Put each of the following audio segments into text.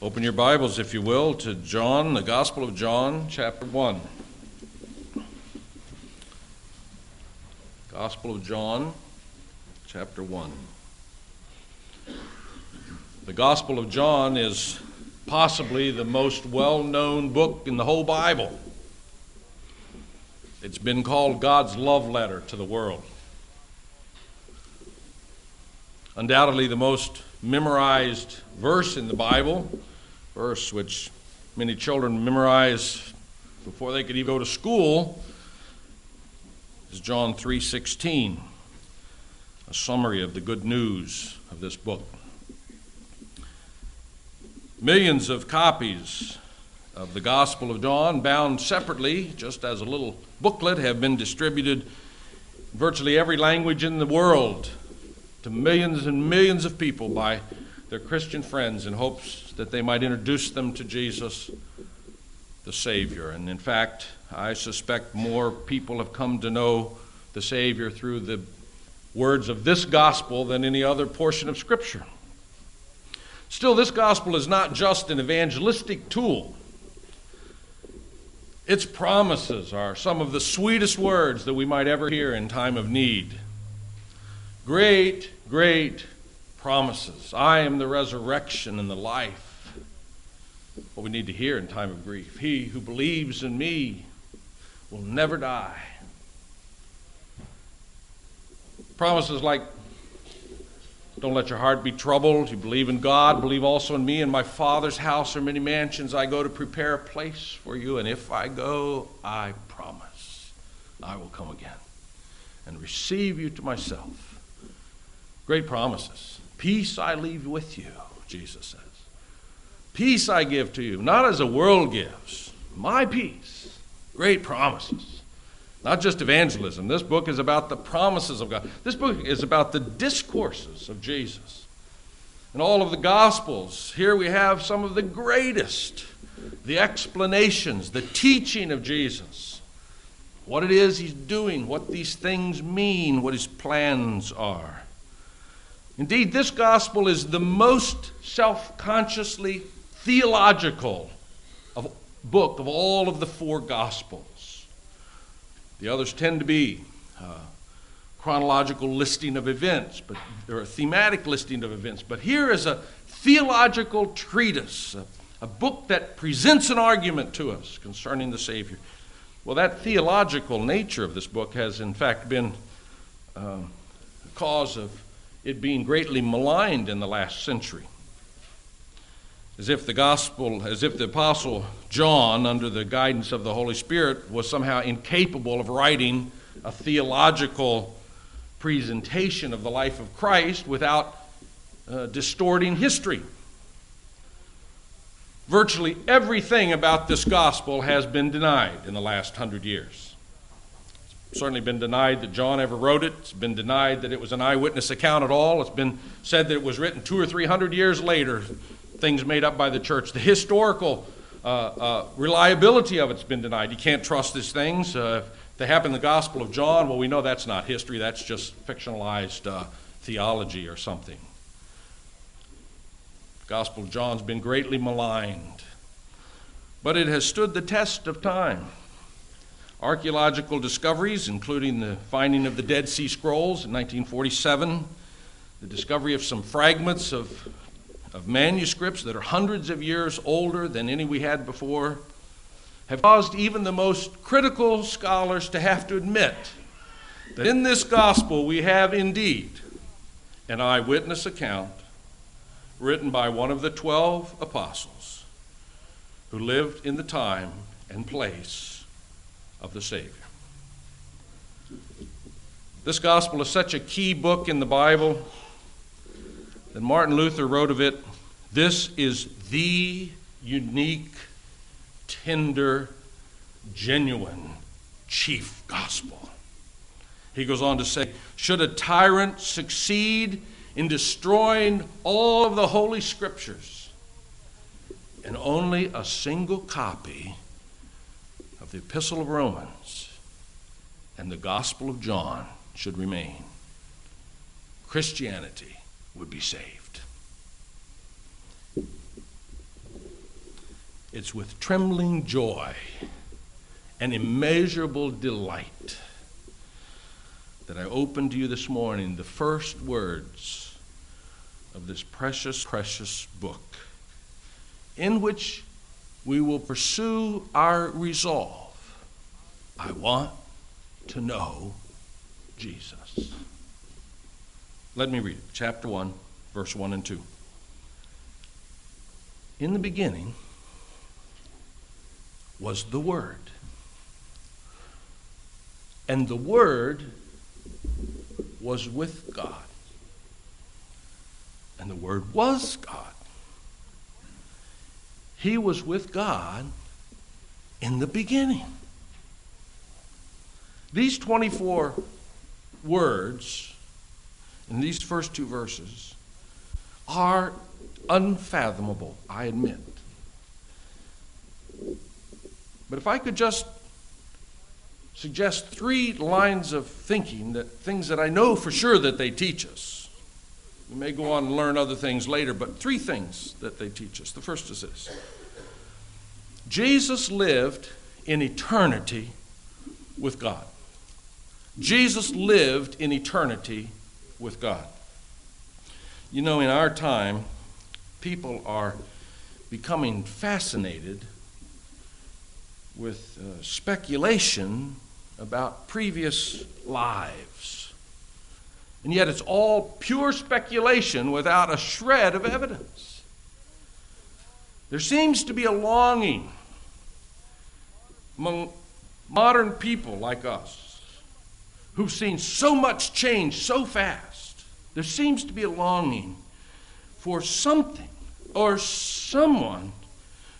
Open your Bibles, if you will, to John, the Gospel of John, chapter 1. Gospel of John, chapter 1. The Gospel of John is possibly the most well known book in the whole Bible. It's been called God's love letter to the world. Undoubtedly, the most memorized verse in the Bible verse which many children memorize before they could even go to school is John 3:16, a summary of the good news of this book. Millions of copies of the Gospel of John, bound separately, just as a little booklet, have been distributed virtually every language in the world to millions and millions of people by their Christian friends in hopes that they might introduce them to Jesus, the Savior. And in fact, I suspect more people have come to know the Savior through the words of this gospel than any other portion of Scripture. Still, this gospel is not just an evangelistic tool. Its promises are some of the sweetest words that we might ever hear in time of need. Great, great promises. I am the resurrection and the life. What we need to hear in time of grief. He who believes in me will never die. Promises like don't let your heart be troubled. You believe in God, believe also in me. In my Father's house are many mansions. I go to prepare a place for you, and if I go, I promise I will come again and receive you to myself. Great promises. Peace I leave with you, Jesus says. Peace I give to you, not as the world gives. My peace. Great promises. Not just evangelism. This book is about the promises of God. This book is about the discourses of Jesus. And all of the Gospels, here we have some of the greatest, the explanations, the teaching of Jesus. What it is he's doing, what these things mean, what his plans are. Indeed, this gospel is the most self consciously theological of, book of all of the four gospels. The others tend to be uh, chronological listing of events, but a thematic listing of events. But here is a theological treatise, a, a book that presents an argument to us concerning the Savior. Well, that theological nature of this book has, in fact, been um, the cause of it being greatly maligned in the last century. As if the gospel, as if the apostle John, under the guidance of the Holy Spirit, was somehow incapable of writing a theological presentation of the life of Christ without uh, distorting history. Virtually everything about this gospel has been denied in the last hundred years It's certainly been denied that John ever wrote it. It's been denied that it was an eyewitness account at all. It's been said that it was written two or three hundred years later, things made up by the church. The historical uh, uh, reliability of it's been denied. You can't trust these things. Uh, if they happen in the Gospel of John, well, we know that's not history, that's just fictionalized uh, theology or something. The Gospel of John's been greatly maligned, but it has stood the test of time. Archaeological discoveries, including the finding of the Dead Sea Scrolls in 1947, the discovery of some fragments of, of manuscripts that are hundreds of years older than any we had before, have caused even the most critical scholars to have to admit that in this gospel we have indeed an eyewitness account written by one of the twelve apostles who lived in the time and place of the Savior. This gospel is such a key book in the Bible that Martin Luther wrote of it this is the unique, tender, genuine chief gospel. He goes on to say, Should a tyrant succeed in destroying all of the Holy Scriptures, and only a single copy of the Epistle of Romans and the Gospel of John should remain, Christianity would be saved. it's with trembling joy and immeasurable delight that I open to you this morning the first words of this precious, precious book, in which we will pursue our resolve. I want to know Jesus. Let me read it. Chapter 1, verse 1 and 2. In the beginning was the Word. And the Word was with God. And the Word was God. He was with God in the beginning. These 24 words in these first two verses are unfathomable, I admit. But if I could just suggest three lines of thinking that things that I know for sure that they teach us. We may go on and learn other things later, but three things that they teach us. The first is this Jesus lived in eternity with God. Jesus lived in eternity with God. You know, in our time, people are becoming fascinated with uh, speculation about previous lives. And yet it's all pure speculation without a shred of evidence. There seems to be a longing among modern people like us who've seen so much change so fast. There seems to be a longing for something or someone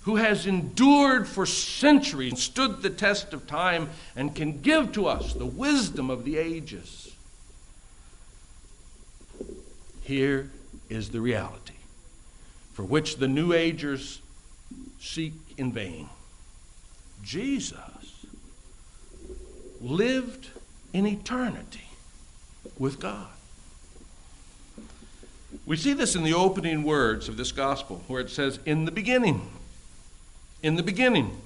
who has endured for centuries stood the test of time and can give to us the wisdom of the ages. Here is the reality for which the New Agers seek in vain. Jesus lived in eternity with God. We see this in the opening words of this gospel, where it says, In the beginning in the beginning.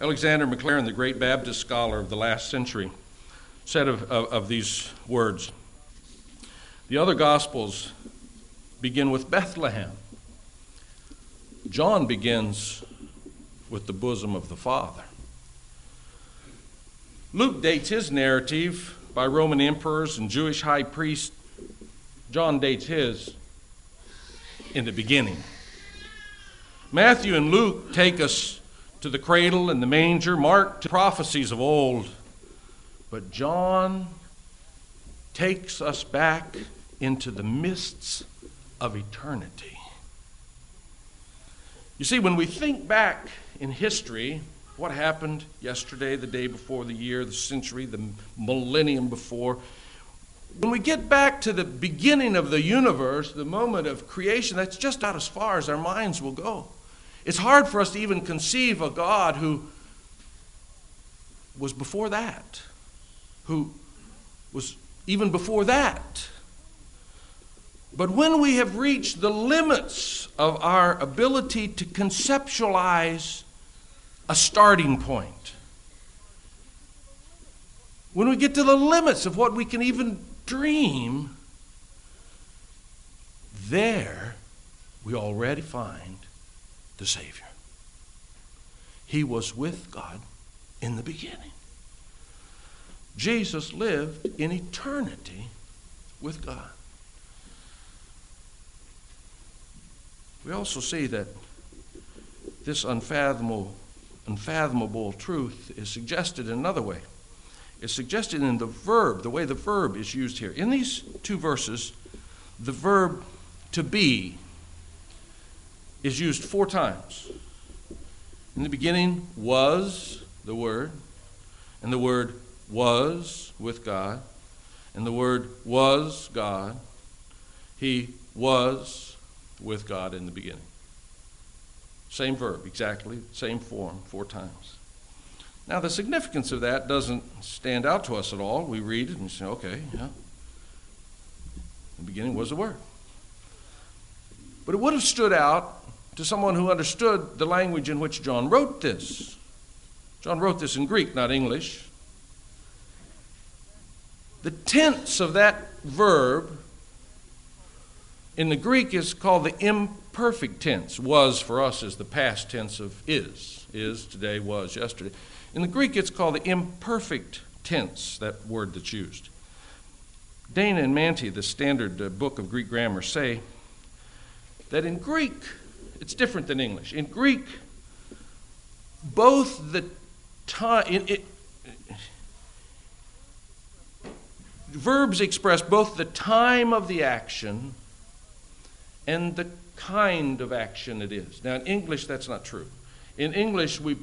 Alexander Maclaren, the great Baptist scholar of the last century, said of, of, of these words The other Gospels begin with Bethlehem. John begins with the bosom of the Father. Luke dates his narrative by Roman emperors and Jewish high priests. John dates his in the beginning. Matthew and Luke take us to the cradle and the manger, Mark to prophecies of old. But John takes us back into the mists of eternity. You see, when we think back in history, what happened yesterday, the day before, the year, the century, the millennium before, when we get back to the beginning of the universe, the moment of creation, that's just about as far as our minds will go. It's hard for us to even conceive a God who was before that, who was even before that. But when we have reached the limits of our ability to conceptualize a starting point, when we get to the limits of what we can even dream, there we already find the Savior. He was with God in the beginning. Jesus lived in eternity with God. We also see that this unfathomable, unfathomable truth is suggested in another way. It's suggested in the verb, the way the verb is used here. In these two verses, the verb to be is used four times. In the beginning was the Word, and the Word was with God, and the Word was God. He was with God in the beginning. Same verb, exactly, same form, four times. Now, the significance of that doesn't stand out to us at all. We read it and say, okay, yeah. In the beginning was the Word. But it would have stood out to someone who understood the language in which John wrote this. John wrote this in Greek, not English. The tense of that verb in the Greek is called the imperfect tense. Was for us is the past tense of is. Is today, was yesterday. In the Greek, it's called the imperfect tense, that word that's used. Dana and Mantey, the standard uh, book of Greek grammar, say that in Greek, it's different than English. In Greek, both the time, it, verbs express both the time of the action and the kind of action it is. Now, in English, that's not true. In English, we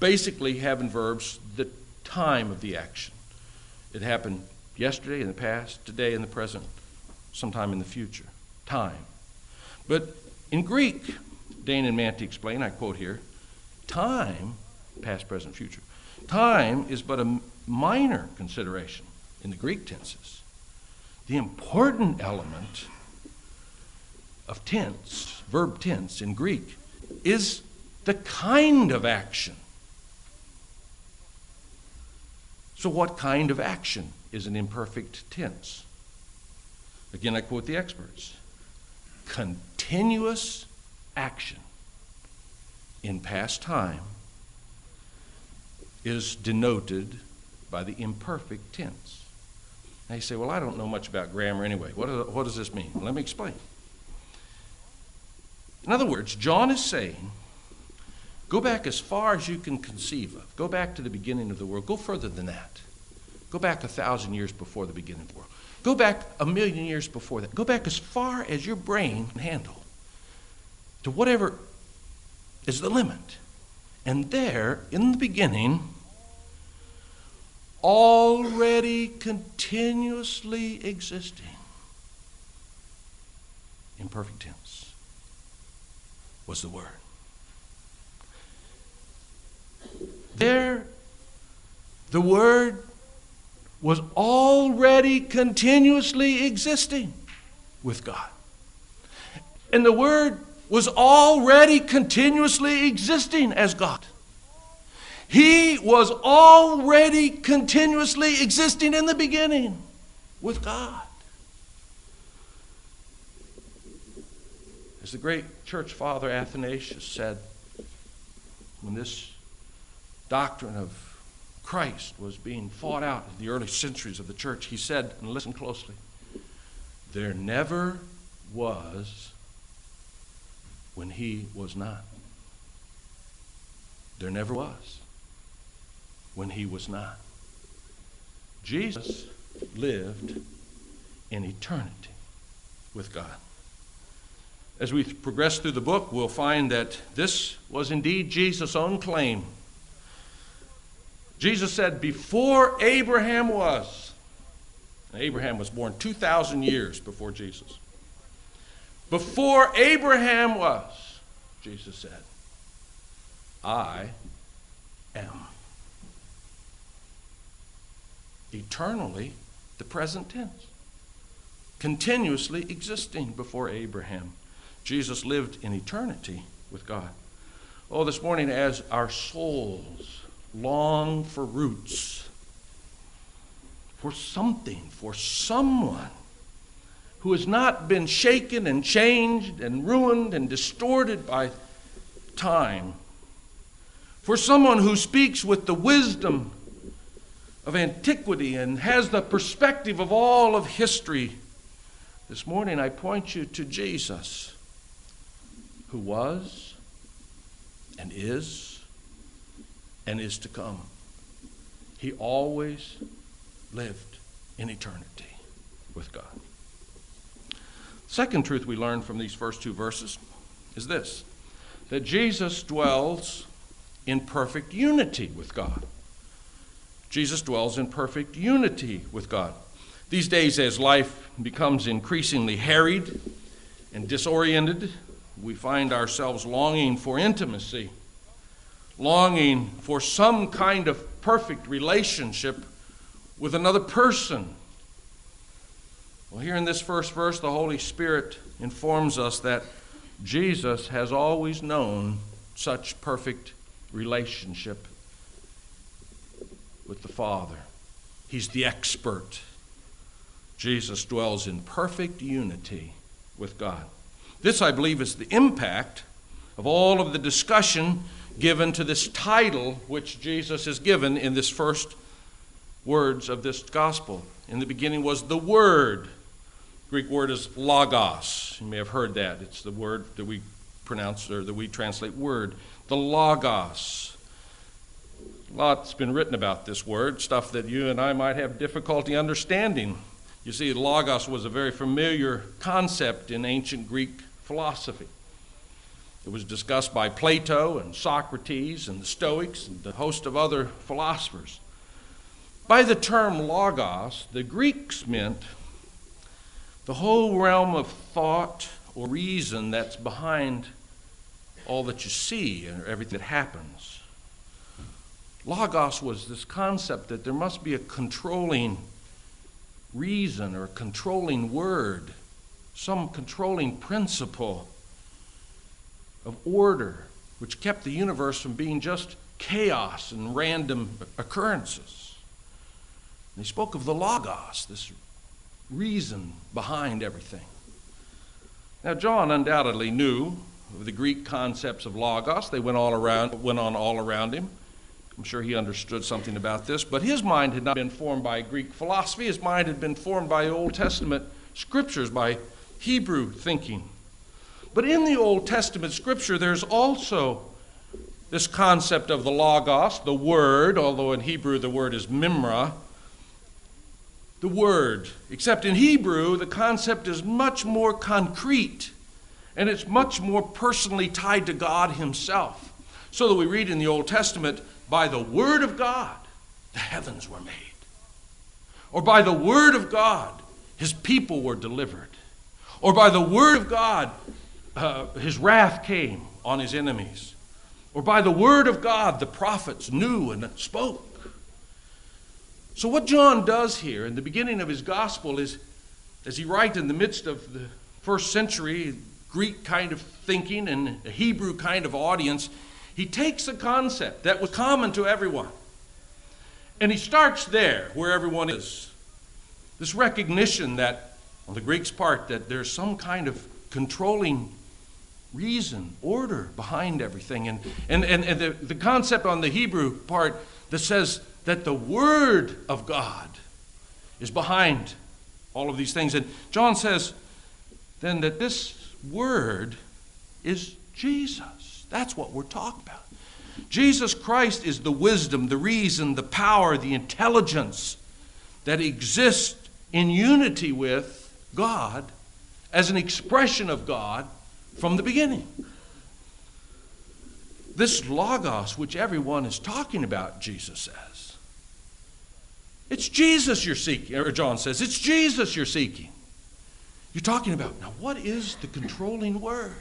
basically have in verbs the time of the action. It happened yesterday, in the past, today, in the present, sometime in the future. Time. But in Greek, Dane and Mantey explain, I quote here, time, past, present, future, time is but a minor consideration in the Greek tenses. The important element of tense, verb tense in Greek, is the kind of action. So, what kind of action is an imperfect tense? Again, I quote the experts continuous action in past time is denoted by the imperfect tense. Now you say, well, I don't know much about grammar anyway. What, does, what does this mean? Let me explain. In other words, John is saying, go back as far as you can conceive of. Go back to the beginning of the world. Go further than that. Go back a thousand years before the beginning of the world. Go back a million years before that. Go back as far as your brain can handle to whatever is the limit. And there, in the beginning, already continuously existing in perfect tense was the Word. There, the Word was already continuously existing with God. And the Word was already continuously existing as God. He was already continuously existing in the beginning with God. As the great church father Athanasius said, when this doctrine of Christ was being fought out in the early centuries of the church, he said, and listen closely, there never was when he was not. There never was when he was not. Jesus lived in eternity with God. As we progress through the book, we'll find that this was indeed Jesus' own claim. Jesus said, Before Abraham was, Abraham was born 2,000 years before Jesus. Before Abraham was, Jesus said, I am eternally the present tense, continuously existing before Abraham. Jesus lived in eternity with God. Oh, this morning, as our souls long for roots, for something, for someone who has not been shaken and changed and ruined and distorted by time, for someone who speaks with the wisdom of antiquity and has the perspective of all of history, this morning I point you to Jesus, who was and is and is to come. He always lived in eternity with God. Second truth we learn from these first two verses is this that Jesus dwells in perfect unity with God. Jesus dwells in perfect unity with God. These days, as life becomes increasingly harried and disoriented, we find ourselves longing for intimacy, longing for some kind of perfect relationship with another person. Well, here in this first verse, the Holy Spirit informs us that Jesus has always known such perfect relationship with the Father. He's the expert. Jesus dwells in perfect unity with God. This, I believe, is the impact of all of the discussion given to this title which Jesus has given in this first words of this gospel. In the beginning was the Word. Greek word is logos. You may have heard that. It's the word that we pronounce or that we translate word. The logos. A lot's been written about this word, stuff that you and I might have difficulty understanding. You see, logos was a very familiar concept in ancient Greek philosophy. It was discussed by Plato and Socrates and the Stoics and a host of other philosophers. By the term logos, the Greeks meant the whole realm of thought or reason that's behind all that you see and everything that happens. Logos was this concept that there must be a controlling reason or a controlling word, some controlling principle of order which kept the universe from being just chaos and random occurrences. And he spoke of the Logos, this reason behind everything. Now, John undoubtedly knew of the Greek concepts of logos. They went all around, went on all around him. I'm sure he understood something about this, but his mind had not been formed by Greek philosophy. His mind had been formed by Old Testament scriptures, by Hebrew thinking. But in the Old Testament scripture, there's also this concept of the logos, the word, although in Hebrew the word is memra, the word. Except in Hebrew, the concept is much more concrete and it's much more personally tied to God Himself. So that we read in the Old Testament, by the word of God, the heavens were made. Or by the word of God, His people were delivered. Or by the word of God, uh, His wrath came on His enemies. Or by the word of God, the prophets knew and spoke. So, what John does here in the beginning of his gospel is, as he writes in the midst of the first century Greek kind of thinking and a Hebrew kind of audience, he takes a concept that was common to everyone. And he starts there where everyone is. This recognition that, on the Greek's part, that there's some kind of controlling reason, order behind everything. And, and, and, and the, the concept on the Hebrew part that says that the Word of God is behind all of these things. And John says then that this Word is Jesus. That's what we're talking about. Jesus Christ is the wisdom, the reason, the power, the intelligence that exists in unity with God as an expression of God from the beginning. This Logos, which everyone is talking about, Jesus says, it's Jesus you're seeking, or John says, it's Jesus you're seeking. You're talking about, now what is the controlling word?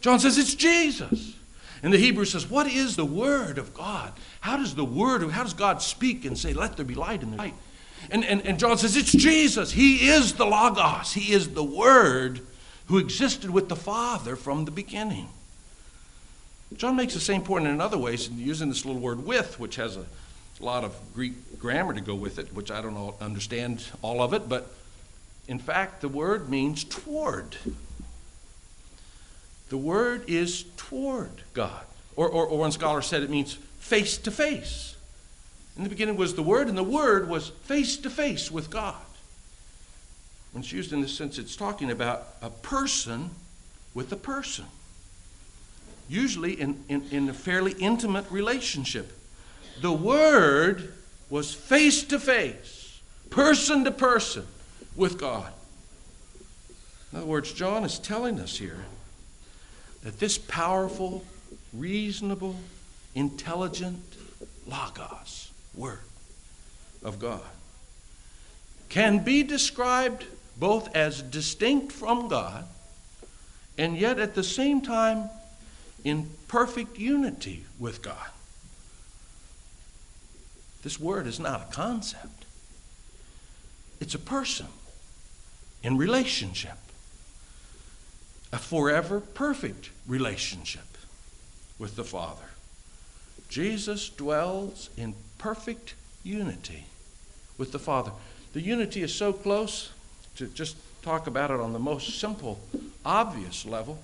John says, it's Jesus. And the Hebrew says, what is the word of God? How does the word, how does God speak and say, let there be light and there light? And, and, and John says, it's Jesus. He is the Logos. He is the Word who existed with the Father from the beginning. John makes the same point in another way, using this little word with, which has a lot of Greek grammar to go with it, which I don't understand all of it, but in fact, the word means toward. The word is toward God. Or, or, or one scholar said it means face to face. In the beginning was the Word, and the Word was face to face with God. When it's used in this sense, it's talking about a person with a person, usually in, in, in a fairly intimate relationship the Word was face to face, person to person with God. In other words, John is telling us here that this powerful, reasonable, intelligent Logos, Word of God, can be described both as distinct from God and yet at the same time in perfect unity with God. This word is not a concept, it's a person in relationship. a forever perfect relationship with the Father. Jesus dwells in perfect unity with the Father. The unity is so close, to just talk about it on the most simple, obvious level,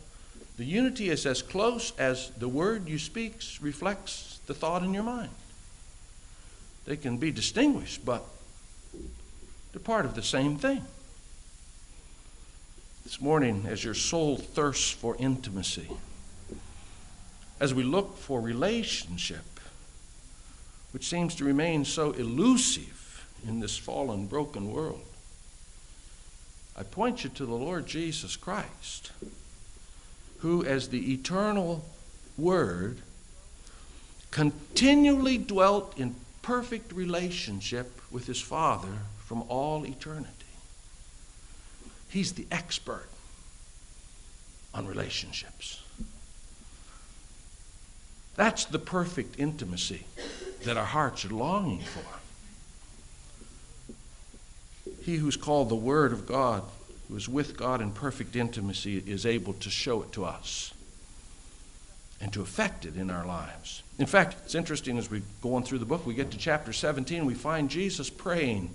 the unity is as close as the word you speak reflects the thought in your mind. They can be distinguished, but they're part of the same thing. This morning, as your soul thirsts for intimacy, as we look for relationship, which seems to remain so elusive in this fallen, broken world, I point you to the Lord Jesus Christ, who, as the eternal Word, continually dwelt in perfect relationship with his Father from all eternity. He's the expert on relationships. That's the perfect intimacy that our hearts are longing for. He who's called the Word of God, who is with God in perfect intimacy, is able to show it to us and to affect it in our lives. In fact, it's interesting as we go on through the book, we get to chapter 17, we find Jesus praying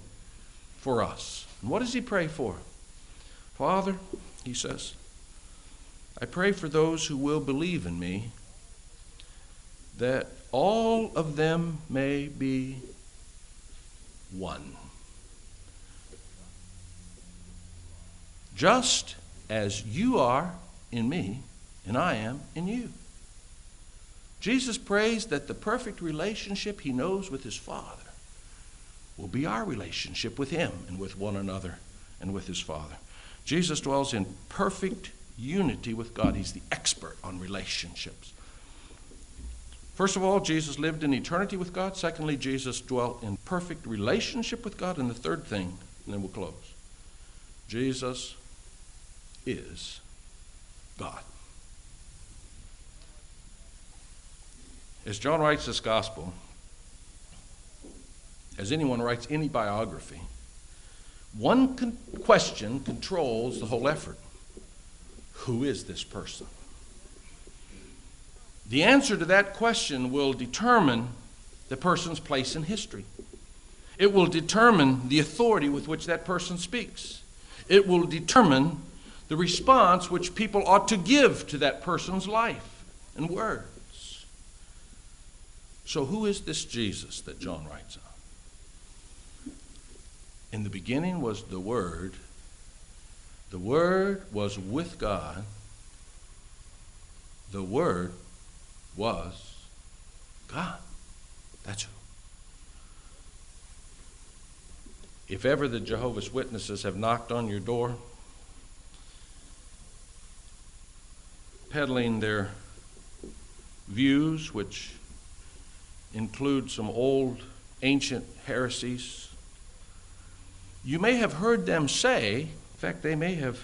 for us. And what does he pray for? Father, he says, I pray for those who will believe in me, that all of them may be one. Just as you are in me, and I am in you. Jesus prays that the perfect relationship he knows with his Father will be our relationship with him and with one another and with his Father. Jesus dwells in perfect unity with God. He's the expert on relationships. First of all, Jesus lived in eternity with God. Secondly, Jesus dwelt in perfect relationship with God. And the third thing, and then we'll close Jesus is God. As John writes this gospel, as anyone writes any biography, one con- question controls the whole effort Who is this person? The answer to that question will determine the person's place in history. It will determine the authority with which that person speaks. It will determine the response which people ought to give to that person's life and words. So, who is this Jesus that John writes of? In the beginning was the Word. The Word was with God. The Word was God. That's who. If ever the Jehovah's Witnesses have knocked on your door, peddling their views, which include some old ancient heresies. You may have heard them say, in fact, they may have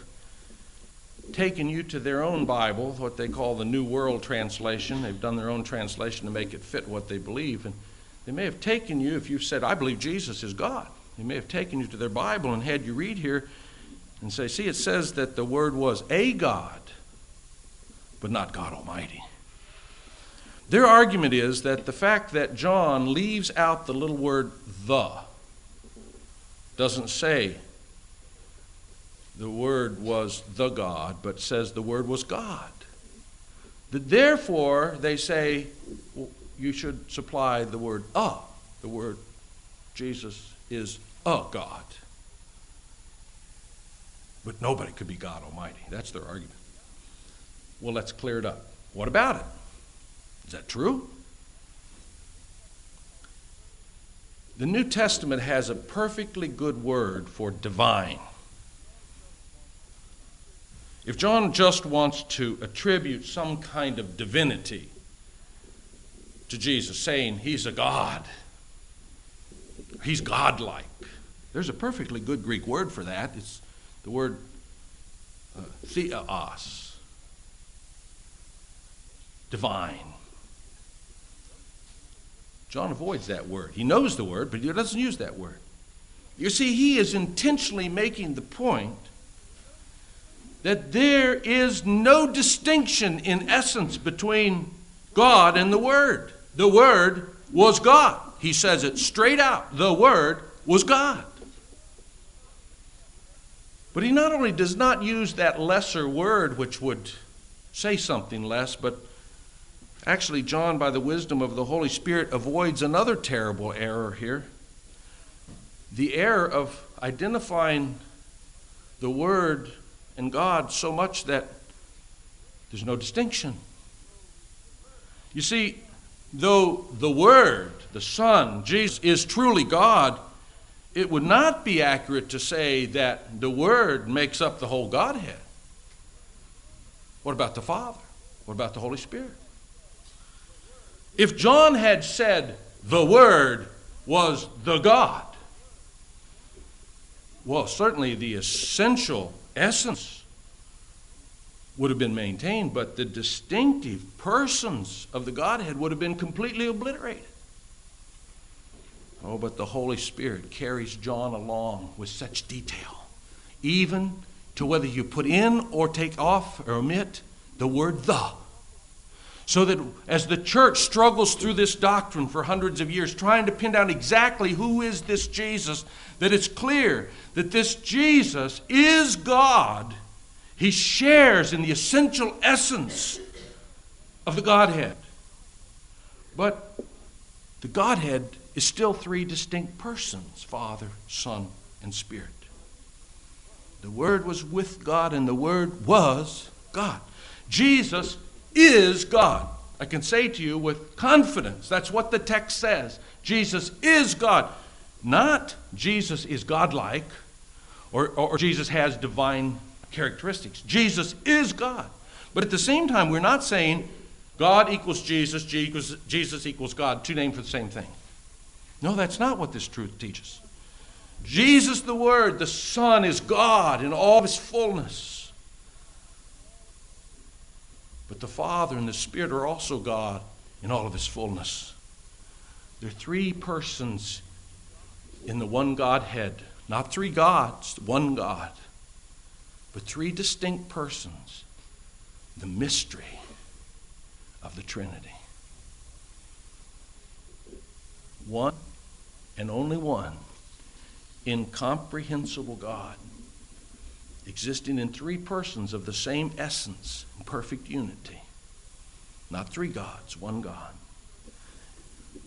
taken you to their own Bible, what they call the New World Translation. They've done their own translation to make it fit what they believe. And they may have taken you, if you've said, I believe Jesus is God, they may have taken you to their Bible and had you read here and say, See, it says that the Word was a God, but not God Almighty. Their argument is that the fact that John leaves out the little word the doesn't say the word was the God, but says the word was God. That therefore, they say well, you should supply the word a. The word Jesus is a God. But nobody could be God Almighty. That's their argument. Well, let's clear it up. What about it? Is that true? The New Testament has a perfectly good word for divine. If John just wants to attribute some kind of divinity to Jesus, saying he's a God, he's godlike, there's a perfectly good Greek word for that. It's the word uh, theos, divine. John avoids that word. He knows the word, but he doesn't use that word. You see, he is intentionally making the point that there is no distinction in essence between God and the Word. The Word was God. He says it straight out. The Word was God. But he not only does not use that lesser word, which would say something less, but actually, John, by the wisdom of the Holy Spirit, avoids another terrible error here the error of identifying the Word and God so much that there's no distinction. You see, though the Word, the Son, Jesus, is truly God, it would not be accurate to say that the Word makes up the whole Godhead. What about the Father? What about the Holy Spirit? If John had said the Word was the God, well, certainly the essential essence would have been maintained, but the distinctive persons of the Godhead would have been completely obliterated. Oh, but the Holy Spirit carries John along with such detail, even to whether you put in or take off or omit the word the. So that as the church struggles through this doctrine for hundreds of years, trying to pin down exactly who is this Jesus, that it's clear that this Jesus is God. He shares in the essential essence of the Godhead. But the Godhead is still three distinct persons Father, Son, and Spirit. The Word was with God, and the Word was God. Jesus is God. I can say to you with confidence, that's what the text says. Jesus is God. Not Jesus is godlike or, or, or Jesus has divine characteristics. Jesus is God. But at the same time, we're not saying God equals Jesus, Jesus equals God, two names for the same thing. No, that's not what this truth teaches. Jesus, the Word, the Son, is God in all of his fullness. But the Father and the Spirit are also God in all of his fullness. They're three persons in the one Godhead. Not three gods, one God, but three distinct persons. The mystery of the Trinity. One and only one incomprehensible God, existing in three persons of the same essence and perfect unity. Not three gods, one God.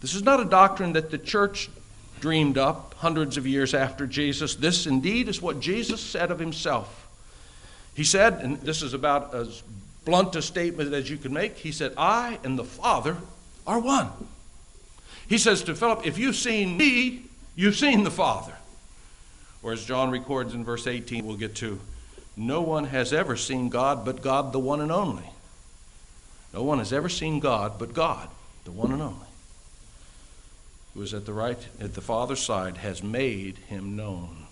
This is not a doctrine that the church dreamed up hundreds of years after Jesus. This indeed is what Jesus said of himself. He said, and this is about as blunt a statement as you can make, he said, I and the Father are one. He says to Philip, If you've seen me, you've seen the Father. Or as John records in verse 18, we'll get to, no one has ever seen God but God, the one and only. No one has ever seen God but God, the one and only, who is at the right, at the Father's side, has made him known.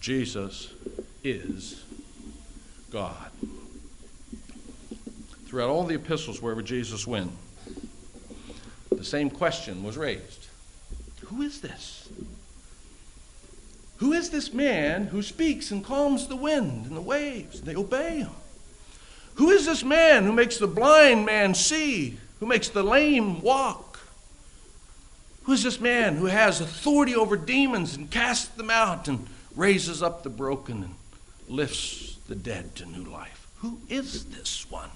Jesus is God. Throughout all the epistles, wherever Jesus went, the same question was raised Who is this? Who is this man who speaks and calms the wind and the waves, and they obey him? Who is this man who makes the blind man see, who makes the lame walk? Who is this man who has authority over demons and casts them out and raises up the broken and lifts the dead to new life? Who is this one?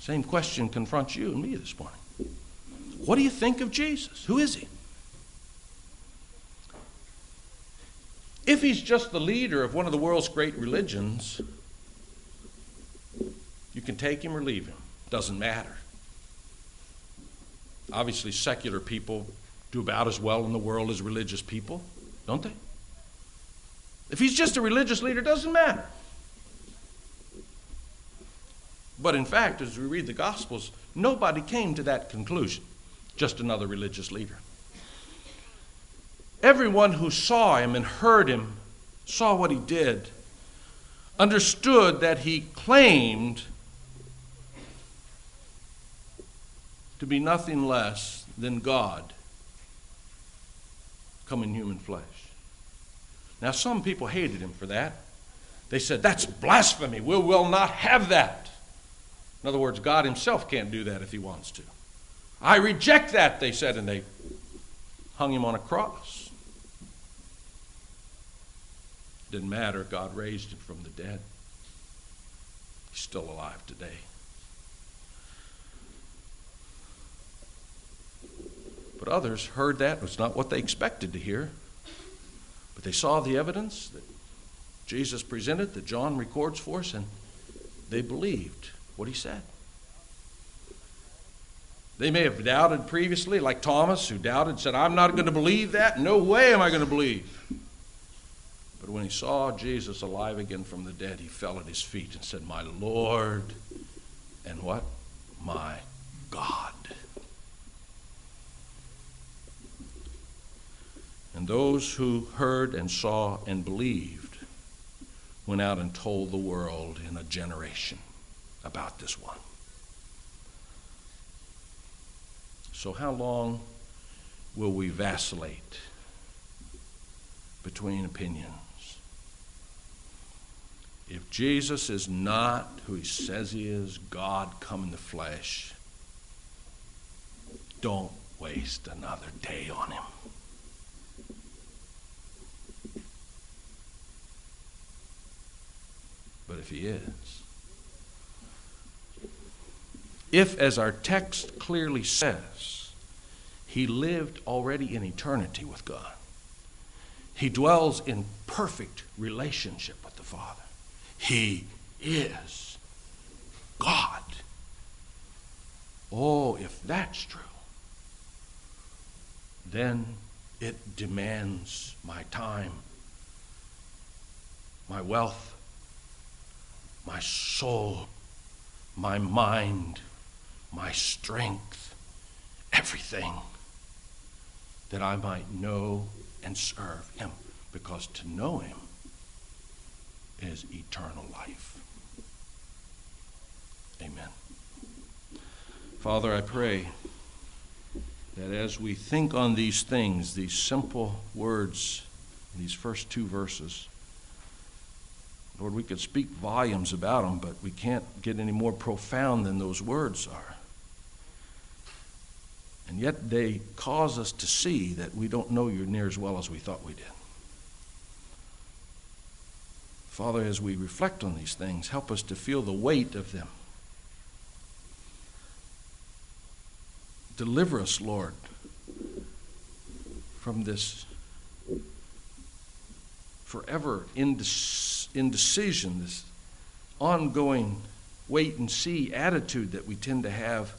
Same question confronts you and me this morning. What do you think of Jesus? Who is he? If he's just the leader of one of the world's great religions, you can take him or leave him. Doesn't matter. Obviously, secular people do about as well in the world as religious people, don't they? If he's just a religious leader, doesn't matter. But in fact, as we read the Gospels, nobody came to that conclusion, just another religious leader. Everyone who saw him and heard him, saw what he did, understood that he claimed to be nothing less than God come in human flesh. Now, some people hated him for that. They said, That's blasphemy. We will not have that. In other words, God Himself can't do that if He wants to. I reject that, they said, and they hung Him on a cross. Didn't matter. God raised Him from the dead. He's still alive today. But others heard that. It was not what they expected to hear. But they saw the evidence that Jesus presented, that John records for us, and they believed what he said. They may have doubted previously, like Thomas, who doubted, said, I'm not going to believe that. No way am I going to believe. But when he saw Jesus alive again from the dead, he fell at his feet and said, My Lord and what? My God. And those who heard and saw and believed went out and told the world in a generation about this one. So, how long will we vacillate between opinions? If Jesus is not who he says he is, God come in the flesh, don't waste another day on him. but if he is. If, as our text clearly says, he lived already in eternity with God, he dwells in perfect relationship with the Father. He is God. Oh, if that's true, then it demands my time, my wealth, my soul, my mind, my strength, everything, that I might know and serve Him. Because to know Him is eternal life. Amen. Father, I pray that as we think on these things, these simple words, these first two verses, Lord, we could speak volumes about them, but we can't get any more profound than those words are. And yet they cause us to see that we don't know you near as well as we thought we did. Father, as we reflect on these things, help us to feel the weight of them. Deliver us, Lord, from this forever indecision, this ongoing wait and see attitude that we tend to have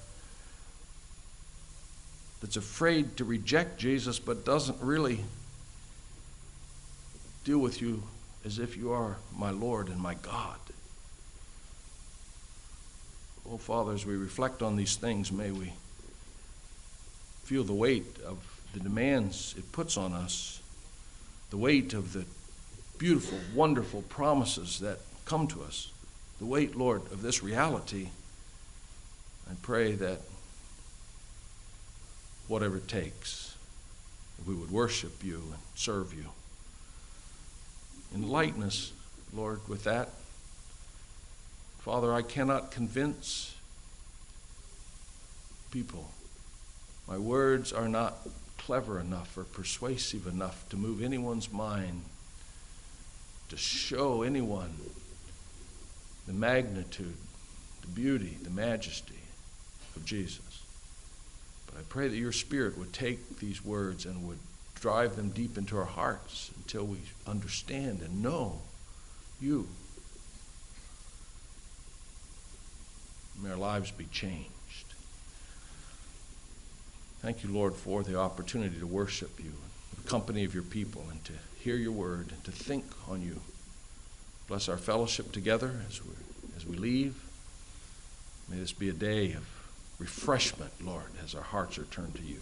that's afraid to reject Jesus but doesn't really deal with you as if you are my Lord and my God. Oh, Father, as we reflect on these things, may we feel the weight of the demands it puts on us, the weight of the beautiful, wonderful promises that come to us. The weight, Lord, of this reality. I pray that whatever it takes, we would worship you and serve you. Enlighten us, Lord, with that. Father, I cannot convince people. My words are not clever enough or persuasive enough to move anyone's mind to show anyone the magnitude, the beauty, the majesty of Jesus. But I pray that your Spirit would take these words and would drive them deep into our hearts until we understand and know you. May our lives be changed. Thank you, Lord, for the opportunity to worship you the company of your people and to hear your word, and to think on you. Bless our fellowship together as we, as we leave. May this be a day of refreshment, Lord, as our hearts are turned to you.